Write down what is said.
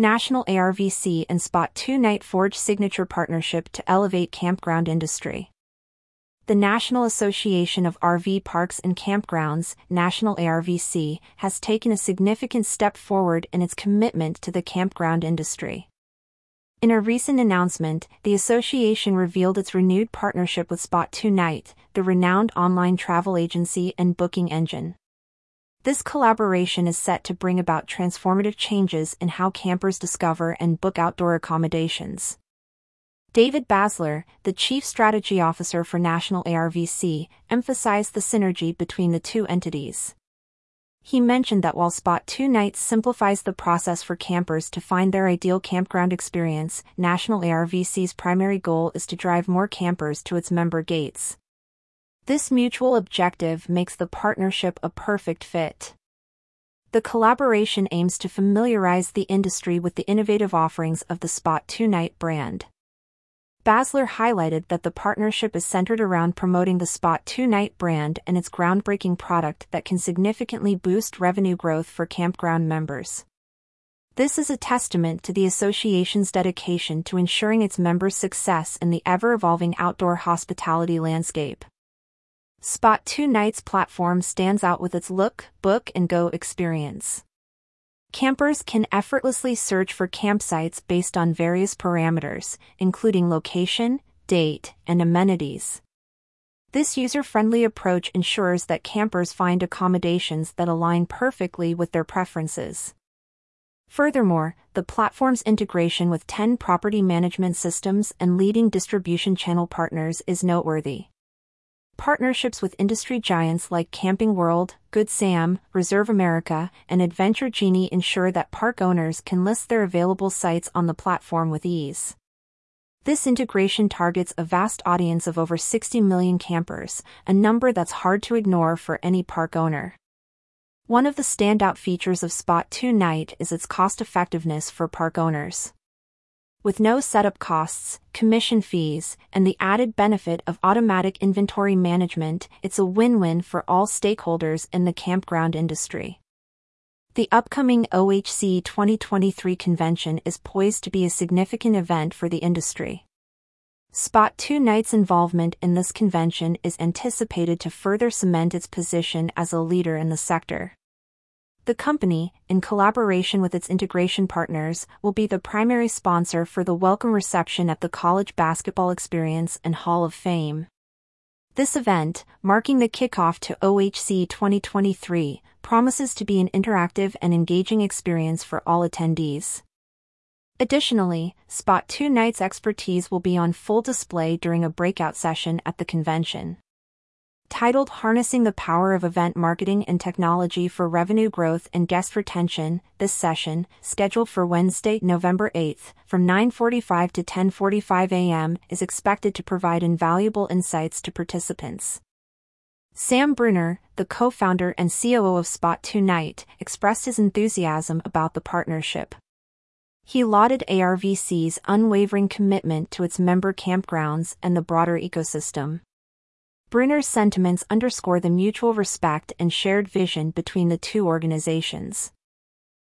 National ARVC and Spot2Nite forge signature partnership to elevate campground industry. The National Association of RV Parks and Campgrounds, National ARVC, has taken a significant step forward in its commitment to the campground industry. In a recent announcement, the association revealed its renewed partnership with Spot2Nite, the renowned online travel agency and booking engine. This collaboration is set to bring about transformative changes in how campers discover and book outdoor accommodations. David Basler, the Chief Strategy Officer for National ARVC, emphasized the synergy between the two entities. He mentioned that while Spot 2 Nights simplifies the process for campers to find their ideal campground experience, National ARVC's primary goal is to drive more campers to its member gates. This mutual objective makes the partnership a perfect fit. The collaboration aims to familiarize the industry with the innovative offerings of the Spot2Nite brand. Basler highlighted that the partnership is centered around promoting the Spot2Nite brand and its groundbreaking product that can significantly boost revenue growth for campground members. This is a testament to the association's dedication to ensuring its members' success in the ever evolving outdoor hospitality landscape. Spot 2 Nights platform stands out with its look, book, and go experience. Campers can effortlessly search for campsites based on various parameters, including location, date, and amenities. This user-friendly approach ensures that campers find accommodations that align perfectly with their preferences. Furthermore, the platform's integration with 10 property management systems and leading distribution channel partners is noteworthy. Partnerships with industry giants like Camping World, Good Sam, Reserve America, and Adventure Genie ensure that park owners can list their available sites on the platform with ease. This integration targets a vast audience of over 60 million campers, a number that's hard to ignore for any park owner. One of the standout features of Spot2Nite is its cost effectiveness for park owners. With no setup costs, commission fees, and the added benefit of automatic inventory management, it's a win-win for all stakeholders in the campground industry. The upcoming OHC 2023 convention is poised to be a significant event for the industry. Spot2Nite's involvement in this convention is anticipated to further cement its position as a leader in the sector. The company, in collaboration with its integration partners, will be the primary sponsor for the welcome reception at the College Basketball Experience and Hall of Fame. This event, marking the kickoff to OHC 2023, promises to be an interactive and engaging experience for all attendees. Additionally, Spot2Nite's expertise will be on full display during a breakout session at the convention. Titled Harnessing the Power of Event Marketing and Technology for Revenue Growth and Guest Retention, this session, scheduled for Wednesday, November 8th, from 9:45 to 10:45 a.m., is expected to provide invaluable insights to participants. Sam Bruner, the co-founder and COO of Spot2Nite, expressed his enthusiasm about the partnership. He lauded ARVC's unwavering commitment to its member campgrounds and the broader ecosystem. Bruner's sentiments underscore the mutual respect and shared vision between the two organizations.